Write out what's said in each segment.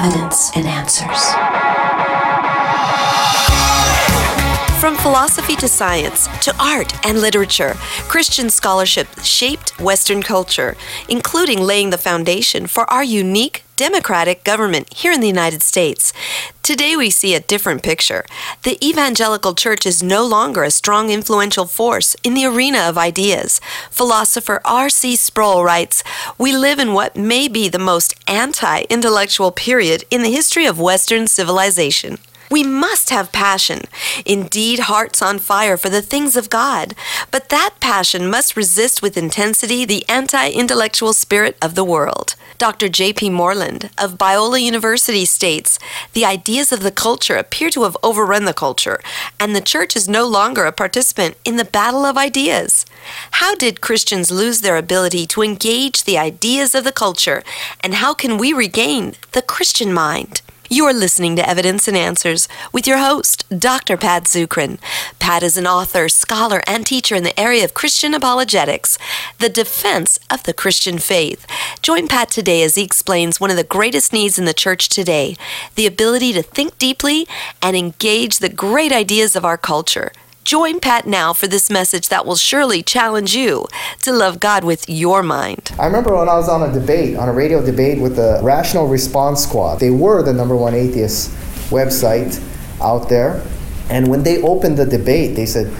evidence and answers. From philosophy to science, to art and literature, Christian scholarship shaped Western culture, including laying the foundation for our unique democratic government here in the United States. Today we see a different picture. The evangelical church is no longer a strong, influential force in the arena of ideas. Philosopher R.C. Sproul writes We live in what may be the most anti intellectual period in the history of Western civilization. We must have passion, indeed, hearts on fire for the things of God. But that passion must resist with intensity the anti intellectual spirit of the world. Dr. J.P. Moreland of Biola University states the ideas of the culture appear to have overrun the culture, and the church is no longer a participant in the battle of ideas. How did Christians lose their ability to engage the ideas of the culture, and how can we regain the Christian mind? You're listening to Evidence and Answers with your host, Dr. Pat Zukeran. Pat is an author, scholar, and teacher in the area of Christian apologetics, the defense of the Christian faith. Join Pat today as he explains one of the greatest needs in the church today the ability to think deeply and engage the great ideas of our culture. Join Pat now for this message that will surely challenge you to love God with your mind. I remember when I was on a debate, on a radio debate with the Rational Response Squad. They were the number one atheist website out there. And when they opened the debate, they said,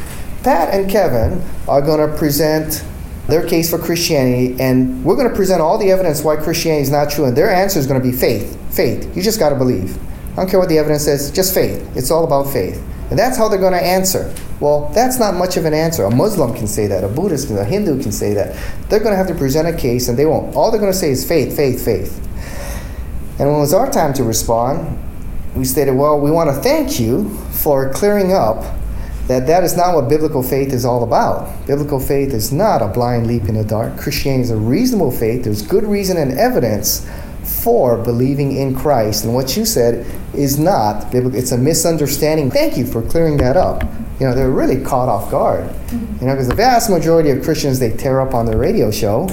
Pat and Kevin are going to present their case for Christianity, and we're going to present all the evidence why Christianity is not true, and their answer is going to be faith. Faith. You just got to believe. I don't care what the evidence says, just faith. It's all about faith. And that's how they're going to answer. Well, that's not much of an answer. A Muslim can say that, a Buddhist can, a Hindu can say that. They're going to have to present a case, and they won't. All they're going to say is faith, faith, faith. And when it was our time to respond, we stated, well, we want to thank you for clearing up that that is not what biblical faith is all about. Biblical faith is not a blind leap in the dark. Christianity is a reasonable faith. There's good reason and evidence for believing in Christ. And what you said is not biblical. It's a misunderstanding. Thank you for clearing that up. You know, they're really caught off guard. You know, because the vast majority of Christians they tear up on their radio show.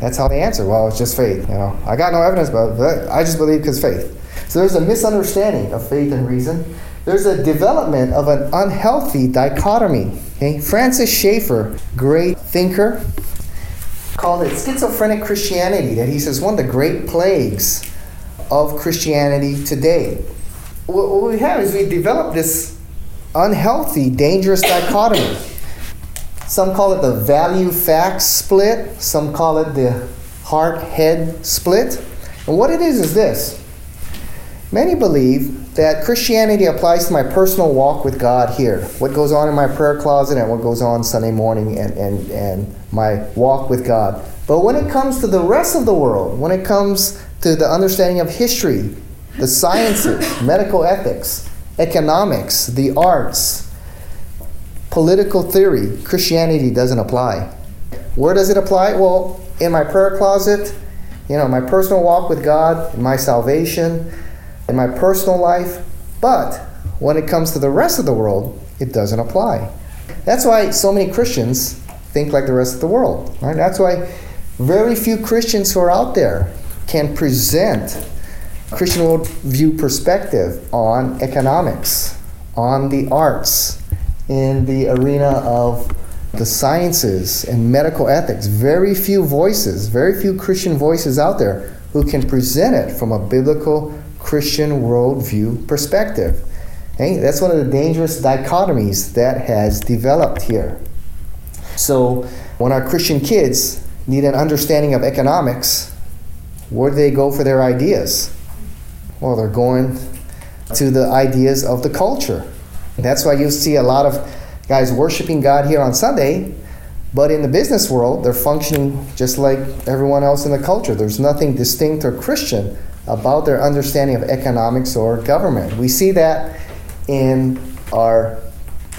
That's how they answer. Well, it's just faith. You know, I got no evidence, but I just believe because faith. So there's a misunderstanding of faith and reason. There's a development of an unhealthy dichotomy. Okay? Francis Schaeffer, great thinker, called it schizophrenic Christianity, that he says one of the great plagues of Christianity today. What we have is we develop this unhealthy, dangerous dichotomy. Some call it the value fact split, some call it the heart head split. And what it is is this many believe that Christianity applies to my personal walk with God here, what goes on in my prayer closet and what goes on Sunday morning and, and, and my walk with God. But when it comes to the rest of the world, when it comes to the understanding of history, the sciences, medical ethics, economics, the arts, political theory, Christianity doesn't apply. Where does it apply? Well, in my prayer closet, you know, my personal walk with God, my salvation, in my personal life. But when it comes to the rest of the world, it doesn't apply. That's why so many Christians think like the rest of the world. Right? That's why very few Christians who are out there can present Christian worldview perspective on economics, on the arts, in the arena of the sciences and medical ethics. Very few voices, very few Christian voices out there who can present it from a biblical Christian worldview perspective. Okay? That's one of the dangerous dichotomies that has developed here. So, when our Christian kids need an understanding of economics, where do they go for their ideas? Well, they're going to the ideas of the culture. That's why you see a lot of guys worshiping God here on Sunday, but in the business world, they're functioning just like everyone else in the culture. There's nothing distinct or Christian about their understanding of economics or government. We see that in our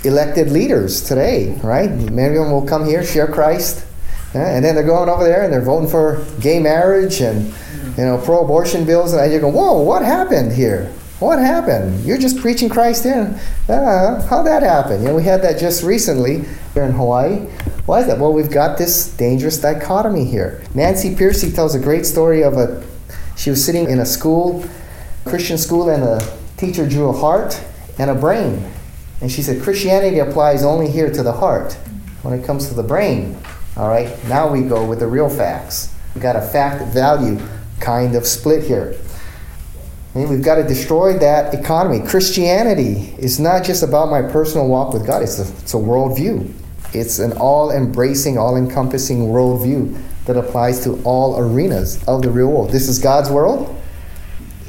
elected leaders today, right? Many of them will come here, share Christ, and then they're going over there and they're voting for gay marriage and you know pro-abortion bills, and you go, "Whoa, what happened here? What happened? You're just preaching Christ here. Uh, how'd that happen? You know, we had that just recently here in Hawaii. Why is that? Well, we've got this dangerous dichotomy here. Nancy Pearcey tells a great story of a. She was sitting in a school Christian school, and the teacher drew a heart and a brain. And she said, Christianity applies only here to the heart. When it comes to the brain, all right, now we go with the real facts. We've got a fact value kind of split here. And we've got to destroy that dichotomy. Christianity is not just about my personal walk with God, it's a, it's a worldview. It's an all embracing, all encompassing worldview that applies to all arenas of the real world. This is God's world.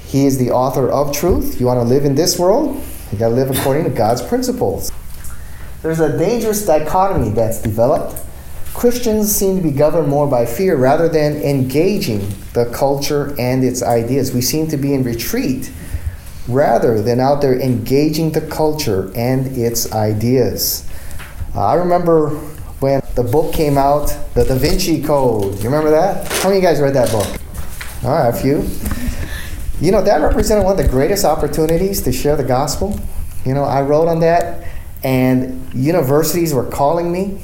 He is the author of truth. You want to live in this world? You got to live according to God's principles. There's a dangerous dichotomy that's developed. Christians seem to be governed more by fear rather than engaging the culture and its ideas. We seem to be in retreat rather than out there engaging the culture and its ideas. Uh, I remember when the book came out, the Da Vinci Code. You remember that? How many of you guys read that book? All right, a few. You know, that represented one of the greatest opportunities to share the gospel. You know, I wrote on that, and universities were calling me,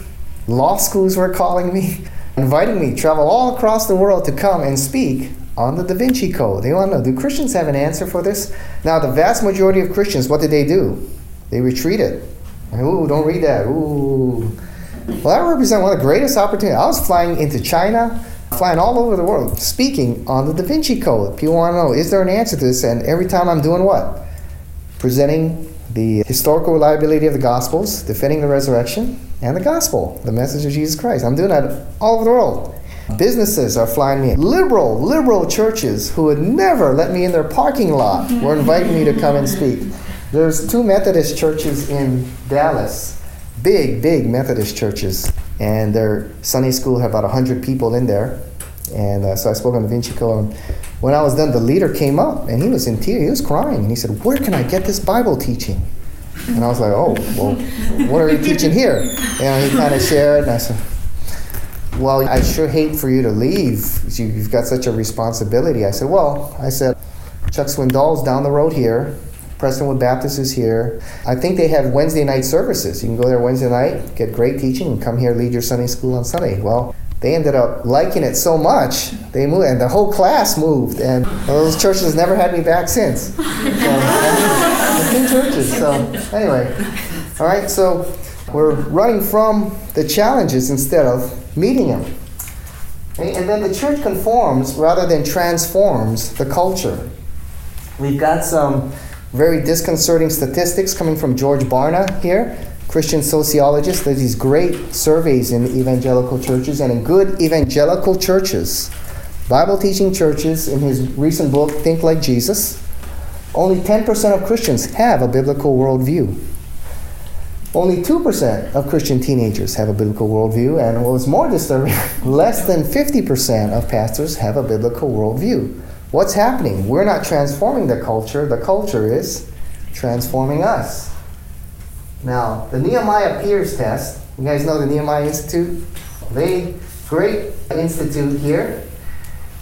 law schools were calling me, inviting me to travel all across the world to come and speak on the Da Vinci Code. They want to know do Christians have an answer for this? Now, the vast majority of Christians, what did they do? They retreated. Ooh, don't read that. Ooh. Well, that represents one of the greatest opportunities. I was flying into China, flying all over the world, speaking on the Da Vinci Code. People want to know, is there an answer to this? And every time I'm doing what? Presenting the historical reliability of the Gospels, defending the resurrection, and the Gospel, the message of Jesus Christ. I'm doing that all over the world. Businesses are flying me. in. Liberal, liberal churches who would never let me in their parking lot were inviting me to come and speak. There's two Methodist churches in Dallas, big, big Methodist churches, and their Sunday school had about 100 people in there. And uh, so I spoke on the. And when I was done, the leader came up and he was in tears. He was crying. And he said, Where can I get this Bible teaching? And I was like, Oh, well, what are you teaching here? And he kind of shared. And I said, Well, I sure hate for you to leave. You've got such a responsibility. I said, Well, I said, Chuck Swindoll's down the road here. Prestonwood Baptist is here. I think they have Wednesday night services. You can go there Wednesday night, get great teaching, and come here lead your Sunday school on Sunday. Well, they ended up liking it so much they moved, and the whole class moved, and those churches never had me back since. So, two churches. So anyway, all right. So we're running from the challenges instead of meeting them. And then the church conforms rather than transforms the culture. We've got some very disconcerting statistics coming from George Barna here, Christian sociologist. There's these great surveys in evangelical churches and in good evangelical churches, Bible teaching churches, in his recent book, Think Like Jesus, only 10% of Christians have a biblical worldview. Only 2% of Christian teenagers have a biblical worldview, and what was more disturbing, less than 50% of pastors have a biblical worldview. What's happening? We're not transforming the culture, the culture is transforming us. Now, the Nehemiah Peers test, you guys know the Nehemiah Institute? They, great institute here.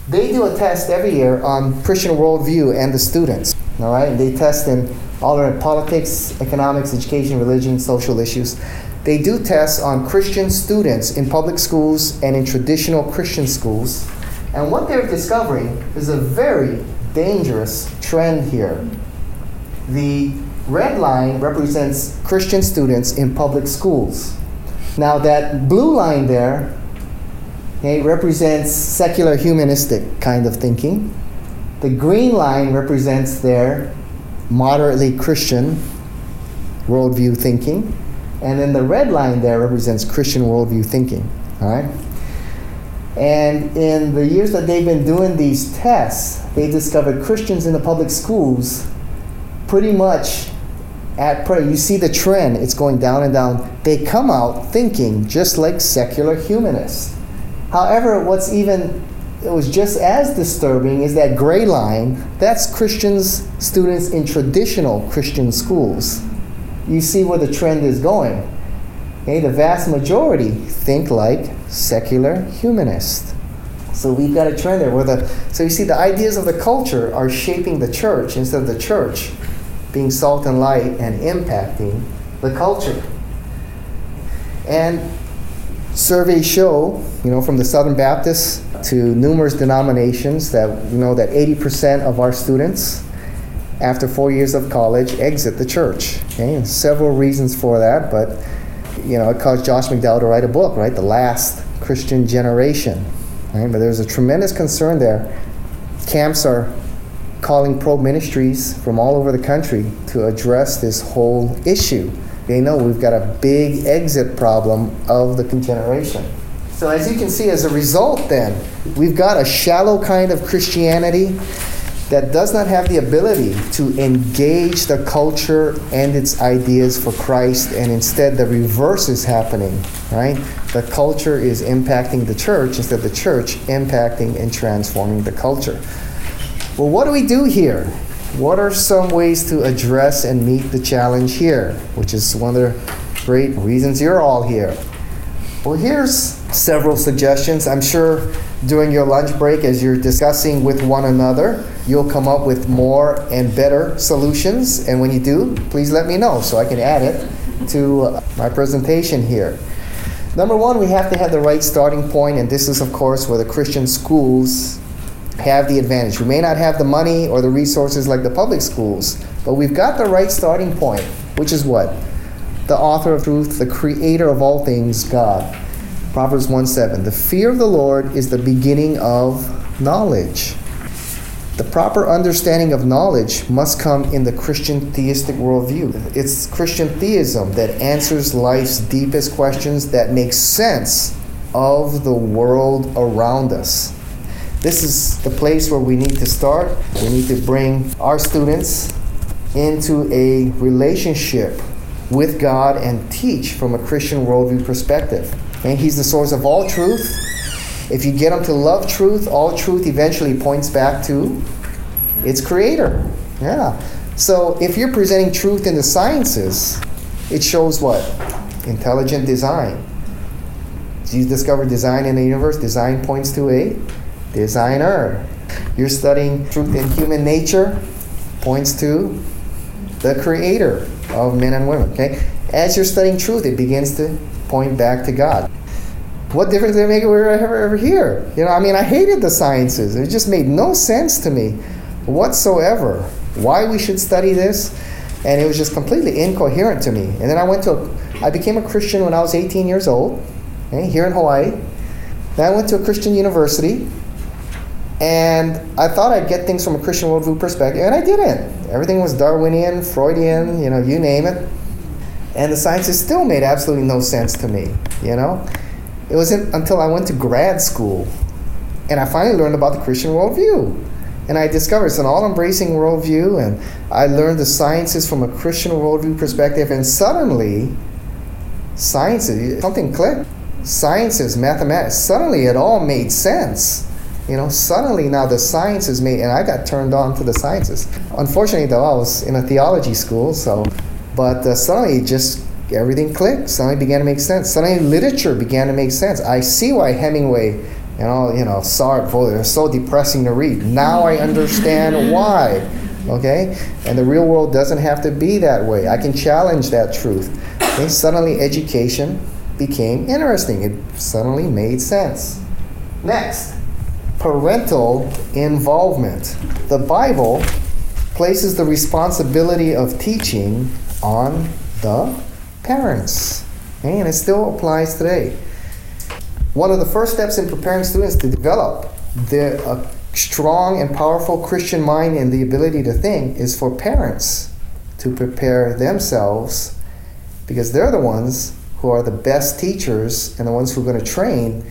They do a test every year on Christian worldview and the students. All right, and they test in all their politics, economics, education, religion, social issues. They do tests on Christian students in public schools and in traditional Christian schools. And what they're discovering is a very dangerous trend here. The red line represents Christian students in public schools. Now, that blue line there okay, represents secular humanistic kind of thinking. The green line represents their moderately Christian worldview thinking. And then the red line there represents Christian worldview thinking. All right? And in the years that they've been doing these tests, they discovered Christians in the public schools pretty much at prayer. You see the trend, it's going down and down. They come out thinking just like secular humanists. However, what's even it was just as disturbing is that gray line. That's Christians, students in traditional Christian schools. You see where the trend is going. Okay, the vast majority think like secular humanist. So we've got a trend there where the so you see the ideas of the culture are shaping the church instead of the church being salt and light and impacting the culture. And surveys show, you know, from the Southern Baptists to numerous denominations that you know that 80% of our students after four years of college, exit the church. Okay, and several reasons for that, but you know, it caused Josh McDowell to write a book, right? The Last Christian Generation. Right? But there's a tremendous concern there. Camps are calling probe ministries from all over the country to address this whole issue. They know we've got a big exit problem of the generation. So, as you can see, as a result, then, we've got a shallow kind of Christianity that does not have the ability to engage the culture and its ideas for Christ, and instead the reverse is happening, right? The culture is impacting the church instead of the church impacting and transforming the culture. Well, what do we do here? What are some ways to address and meet the challenge here, which is one of the great reasons you're all here? Well, here's several suggestions. I'm sure during your lunch break, as you're discussing with one another, you'll come up with more and better solutions. And when you do, please let me know so I can add it to my presentation here. Number one, we have to have the right starting point, and this is, of course, where the Christian schools have the advantage. We may not have the money or the resources like the public schools, but we've got the right starting point, which is what? The author of truth, the creator of all things, God. Proverbs 1 7. The fear of the Lord is the beginning of knowledge. The proper understanding of knowledge must come in the Christian theistic worldview. It's Christian theism that answers life's deepest questions that make sense of the world around us. This is the place where we need to start. We need to bring our students into a relationship with God and teach from a Christian worldview perspective. And He's the source of all truth. If you get them to love truth, all truth eventually points back to its creator. Yeah. So if you're presenting truth in the sciences, it shows what? Intelligent design. You discover design in the universe? Design points to a designer. You're studying truth in human nature, points to the creator of men and women. Okay? As you're studying truth, it begins to point back to God. What difference did it make if I ever, ever here? You know, I mean, I hated the sciences. It just made no sense to me whatsoever. Why we should study this? And it was just completely incoherent to me. And then I went to, a, I became a Christian when I was 18 years old, okay, here in Hawaii. Then I went to a Christian university, and I thought I'd get things from a Christian worldview perspective, and I didn't. Everything was Darwinian, Freudian, you know, you name it. And the sciences still made absolutely no sense to me, you know? It wasn't until I went to grad school and I finally learned about the Christian worldview. And I discovered it's an all embracing worldview, and I learned the sciences from a Christian worldview perspective, and suddenly, sciences, something clicked. Sciences, mathematics, suddenly it all made sense. You know, suddenly now the sciences made, and I got turned on to the sciences. Unfortunately, though, I was in a theology school, so, but uh, suddenly just everything clicked. Suddenly began to make sense. Suddenly literature began to make sense. I see why Hemingway and all, you know, Sartre, they're so depressing to read. Now I understand why. Okay? And the real world doesn't have to be that way. I can challenge that truth. Okay? Suddenly education became interesting. It suddenly made sense. Next parental involvement. The Bible places the responsibility of teaching on the parents, and it still applies today. One of the first steps in preparing students to develop the strong and powerful Christian mind and the ability to think is for parents to prepare themselves because they're the ones who are the best teachers and the ones who are going to train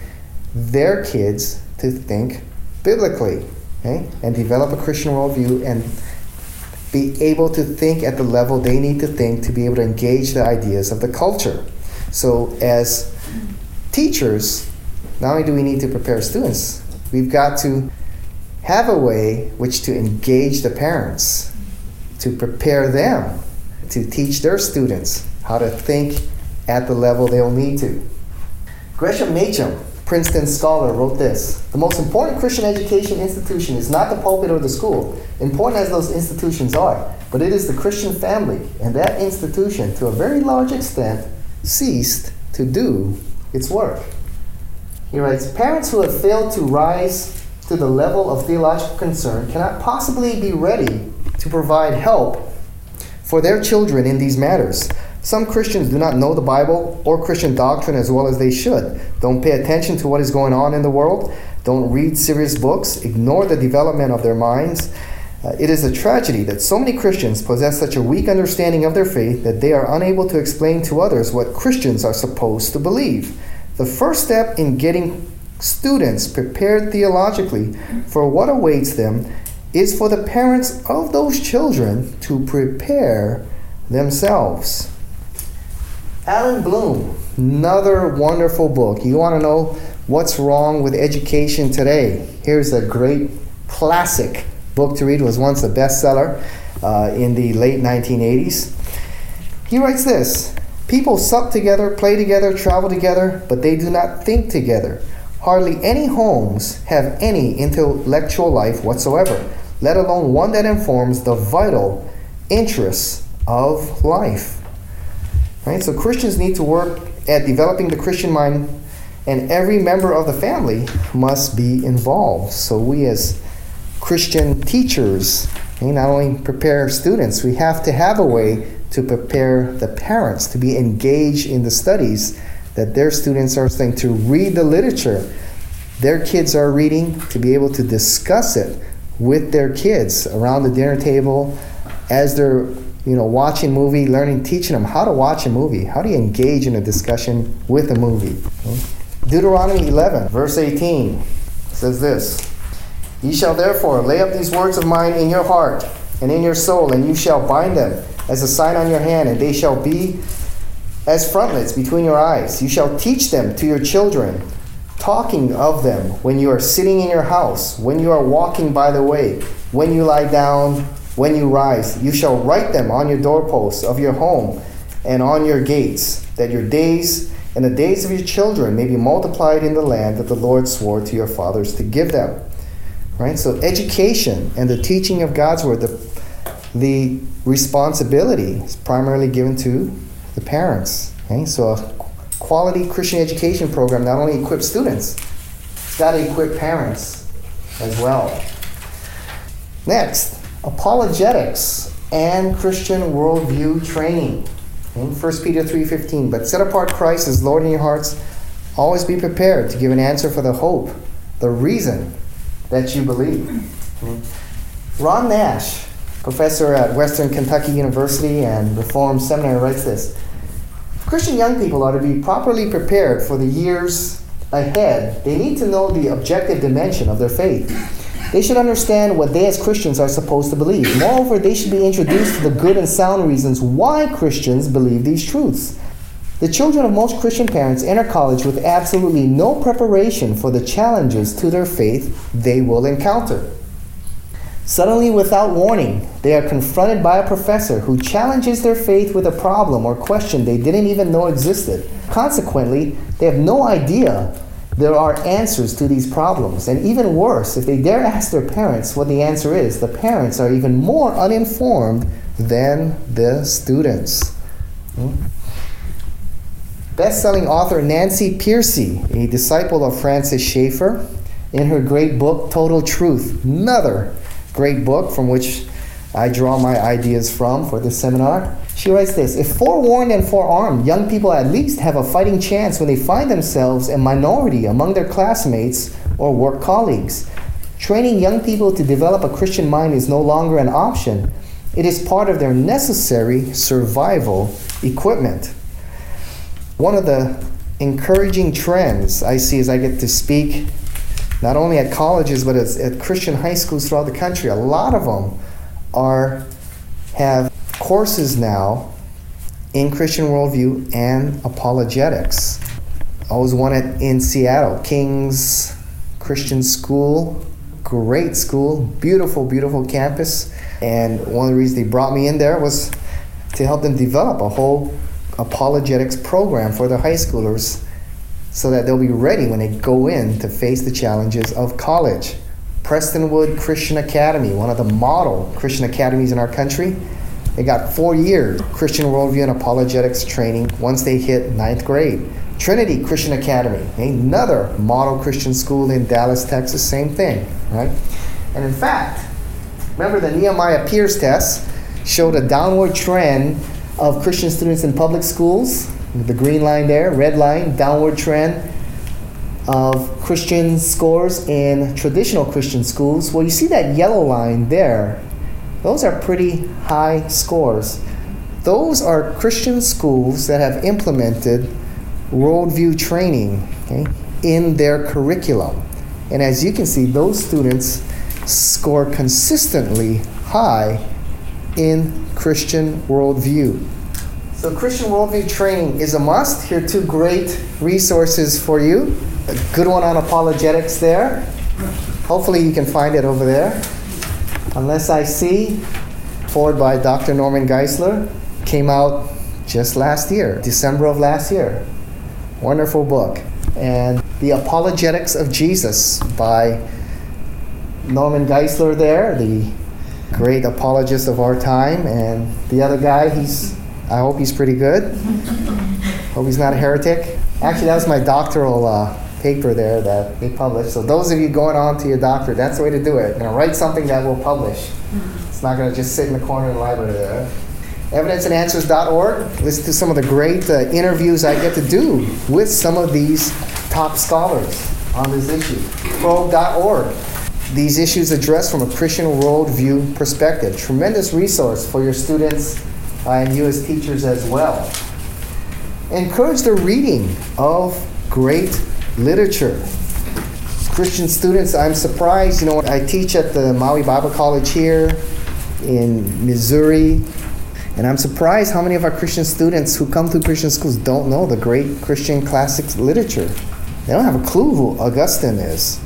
their kids to think biblically okay? and develop a Christian worldview and be able to think at the level they need to think to be able to engage the ideas of the culture. So, as teachers, not only do we need to prepare students, we've got to have a way which to engage the parents, to prepare them to teach their students how to think at the level they'll need to. Gresham Machen Princeton scholar, wrote this The most important Christian education institution is not the pulpit or the school, important as those institutions are, but it is the Christian family, and that institution, to a very large extent, ceased to do its work. He writes Parents who have failed to rise to the level of theological concern cannot possibly be ready to provide help for their children in these matters. Some Christians do not know the Bible or Christian doctrine as well as they should, don't pay attention to what is going on in the world, don't read serious books, ignore the development of their minds. Uh, it is a tragedy that so many Christians possess such a weak understanding of their faith that they are unable to explain to others what Christians are supposed to believe. The first step in getting students prepared theologically for what awaits them is for the parents of those children to prepare themselves. Allan Bloom, another wonderful book. You want to know what's wrong with education today? Here's a great classic book to read. It was once a bestseller uh, in the late 1980s. He writes this People sup together, play together, travel together, but they do not think together. Hardly any homes have any intellectual life whatsoever, let alone one that informs the vital interests of life. Right? So Christians need to work at developing the Christian mind, and every member of the family must be involved. So we as Christian teachers, not only prepare students, we have to have a way to prepare the parents to be engaged in the studies that their students are studying, to read the literature their kids are reading, to be able to discuss it with their kids around the dinner table as they're you know, watching movie, learning, teaching them how to watch a movie. How do you engage in a discussion with a movie? Deuteronomy 11, verse 18 says this Ye shall therefore lay up these words of mine in your heart and in your soul, and you shall bind them as a sign on your hand, and they shall be as frontlets between your eyes. You shall teach them to your children, talking of them when you are sitting in your house, when you are walking by the way, when you lie down when you rise, you shall write them on your doorposts of your home and on your gates, that your days and the days of your children may be multiplied in the land that the Lord swore to your fathers to give them. Right? So education and the teaching of God's word, the, the responsibility is primarily given to the parents. Okay? So a quality Christian education program not only equips students, it's got to equip parents as well. Next, apologetics and Christian worldview training. In 1 Peter 3:15, but set apart Christ as Lord in your hearts, always be prepared to give an answer for the hope, the reason that you believe. Hmm. Ron Nash, professor at Western Kentucky University and Reformed Seminary, writes this Christian young people ought to be properly prepared for the years ahead. They need to know the objective dimension of their faith. They should understand what they as Christians are supposed to believe. Moreover, they should be introduced to the good and sound reasons why Christians believe these truths. The children of most Christian parents enter college with absolutely no preparation for the challenges to their faith they will encounter. Suddenly, without warning, they are confronted by a professor who challenges their faith with a problem or question they didn't even know existed. Consequently, they have no idea there are answers to these problems. And even worse, if they dare ask their parents what the answer is, the parents are even more uninformed than the students. Hmm? Best selling author Nancy Pearcey, a disciple of Francis Schaeffer, in her great book Total Truth, another great book from which I draw my ideas from for this seminar. She writes this If forewarned and forearmed, young people at least have a fighting chance when they find themselves a minority among their classmates or work colleagues. Training young people to develop a Christian mind is no longer an option, it is part of their necessary survival equipment. One of the encouraging trends I see as I get to speak not only at colleges but at Christian high schools throughout the country, a lot of them are have courses now in Christian worldview and apologetics. I was one at, in Seattle, King's Christian School, great school, beautiful, beautiful campus. And one of the reasons they brought me in there was to help them develop a whole apologetics program for their high schoolers so that they'll be ready when they go in to face the challenges of college. Prestonwood Christian Academy, one of the model Christian academies in our country, they got four years Christian worldview and apologetics training once they hit ninth grade. Trinity Christian Academy, another model Christian school in Dallas, Texas, same thing, right? And in fact, Remember, the Nehemiah PEERS test showed a downward trend of Christian students in public schools. The green line there, red line, downward trend of Christian scores in traditional Christian schools. Well, you see that yellow line there. Those are pretty high scores. Those are Christian schools that have implemented worldview training okay, in their curriculum. And as you can see, those students score consistently high in Christian worldview. So, Christian worldview training is a must. Here are two great resources for you. A good one on apologetics there. Hopefully, you can find it over there. Unless I see, forward by Dr. Norman Geisler, came out just last year, December of last year. Wonderful book. And The Apologetics of Jesus by Norman Geisler there, the great apologist of our time. And the other guy, he's, I hope he's pretty good. hope he's not a heretic. Actually, that was my doctoral uh, paper there that they published. So those of you going on to your doctor, that's the way to do it. You know, write something that will publish. It's not going to just sit in the corner of the library there. Evidenceandanswers.org. Listen to some of the great uh, interviews I get to do with some of these top scholars on this issue. Probe.org. These issues addressed from a Christian worldview perspective. Tremendous resource for your students uh, and you as teachers as well. Encourage the reading of great literature. Christian students, I'm surprised, you know, I teach at the Maui Bible College here in Missouri, and I'm surprised how many of our Christian students who come through Christian schools don't know the great Christian classics literature. They don't have a clue who Augustine is,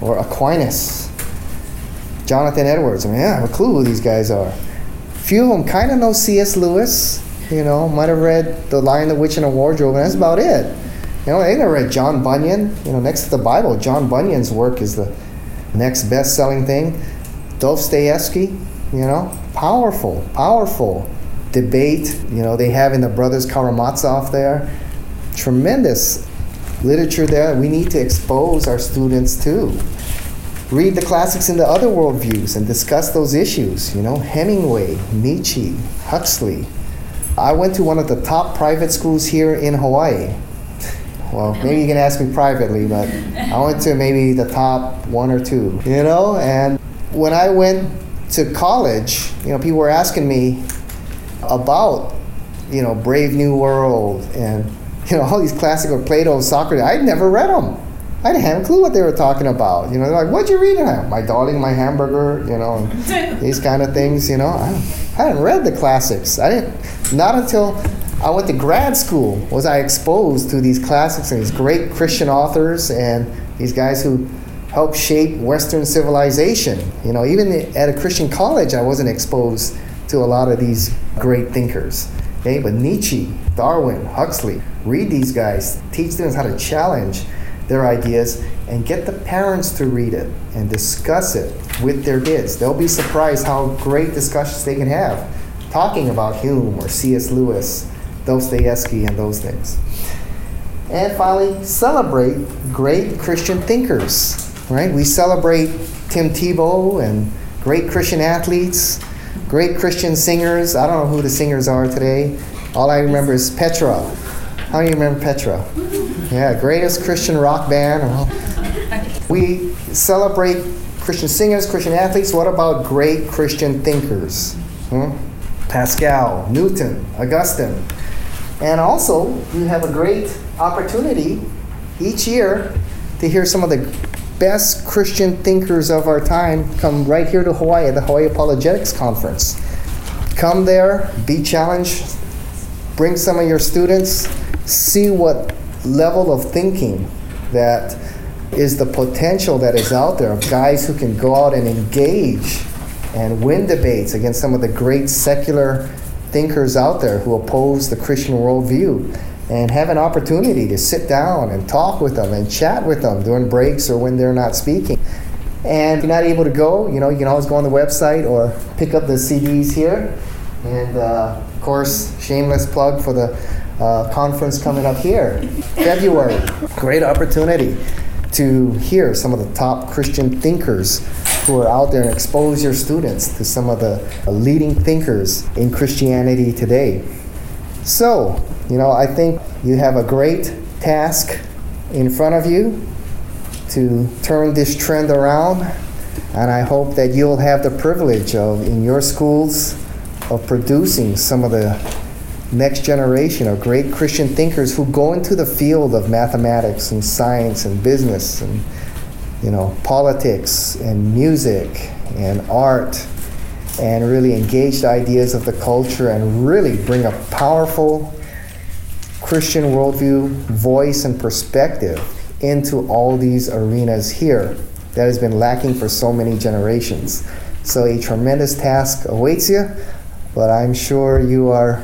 or Aquinas, Jonathan Edwards. I mean, I have a clue who these guys are. Few of them kind of know C.S. Lewis, you know, might have read The Lion, the Witch, and the Wardrobe, and that's about it. You know, never read John Bunyan. You know, next to the Bible, John Bunyan's work is the next best-selling thing. Dostoevsky, you know, powerful, powerful debate. You know, they have in the Brothers Karamazov there. Tremendous literature there we need to expose our students to. Read the classics in the other worldviews and discuss those issues. You know, Hemingway, Nietzsche, Huxley. I went to one of the top private schools here in Hawaii. Well, maybe you can ask me privately, but I went to maybe the top one or two, you know? And when I went to college, you know, people were asking me about, you know, Brave New World and, you know, all these classical Plato, Socrates. I'd never read them. I didn't have a clue what they were talking about. You know, they're like, what'd you read? My darling, my hamburger, you know, and these kind of things, you know. I, I hadn't read the classics. I didn't, not until I went to grad school was I exposed to these classics and these great Christian authors and these guys who helped shape Western civilization. You know, even at a Christian college, I wasn't exposed to a lot of these great thinkers. Okay, but Nietzsche, Darwin, Huxley, read these guys, teach students how to challenge their ideas, and get the parents to read it and discuss it with their kids. They'll be surprised how great discussions they can have talking about Hume or C.S. Lewis, Dostoevsky, and those things. And finally, celebrate great Christian thinkers. Right? We celebrate Tim Tebow and great Christian athletes, great Christian singers. I don't know who the singers are today. All I remember is Petra. How do you remember Petra? Yeah, greatest Christian rock band. We celebrate Christian singers, Christian athletes. What about great Christian thinkers? Hmm? Pascal, Newton, Augustine. And also, we have a great opportunity each year to hear some of the best Christian thinkers of our time come right here to Hawaii at the Hawaii Apologetics Conference. Come there, be challenged, bring some of your students, see what level of thinking that is the potential that is out there of guys who can go out and engage and win debates against some of the great secular thinkers out there who oppose the Christian worldview and have an opportunity to sit down and talk with them and chat with them during breaks or when they're not speaking. And if you're not able to go, you know, you can always go on the website or pick up the CDs here. And uh, of course, shameless plug for the uh, conference coming up here, February. Great opportunity to hear some of the top Christian thinkers who are out there and expose your students to some of the leading thinkers in Christianity today. So, you know, I think you have a great task in front of you to turn this trend around, and I hope that you'll have the privilege of, in your schools, of producing some of the next generation of great Christian thinkers who go into the field of mathematics and science and business and you know politics and music and art and really engage the ideas of the culture and really bring a powerful Christian worldview, voice, and perspective into all these arenas here that has been lacking for so many generations. So, a tremendous task awaits you, but I'm sure you are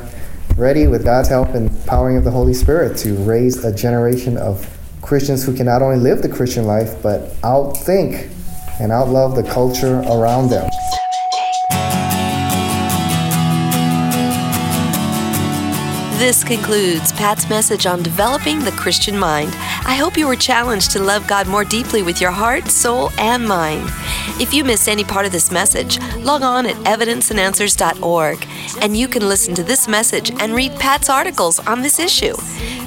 ready with God's help and powering of the Holy Spirit to raise a generation of Christians who can not only live the Christian life, but outthink and outlove the culture around them. This concludes Pat's message on developing the Christian mind. I hope you were challenged to love God more deeply with your heart, soul, and mind. If you missed any part of this message, log on at evidenceandanswers.org and you can listen to this message and read Pat's articles on this issue.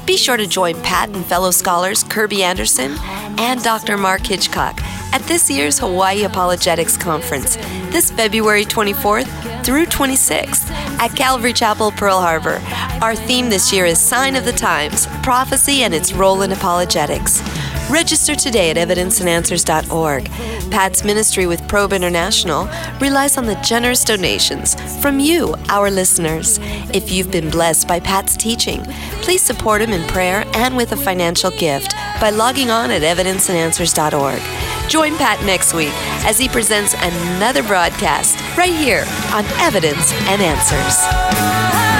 Be sure to join Pat and fellow scholars Kerby Anderson and Dr. Mark Hitchcock at this year's Hawaii Apologetics Conference this February 24th through 26th at Calvary Chapel, Pearl Harbor. Our theme this year is Sign of the Times Prophecy and its Role in Apologetics. Register today at evidenceandanswers.org. Pat's ministry with Probe International relies on the generous donations from you, our listeners. If you've been blessed by Pat's teaching, please support him in prayer and with a financial gift by logging on at evidenceandanswers.org. Join Pat next week as he presents another broadcast right here on Evidence and Answers.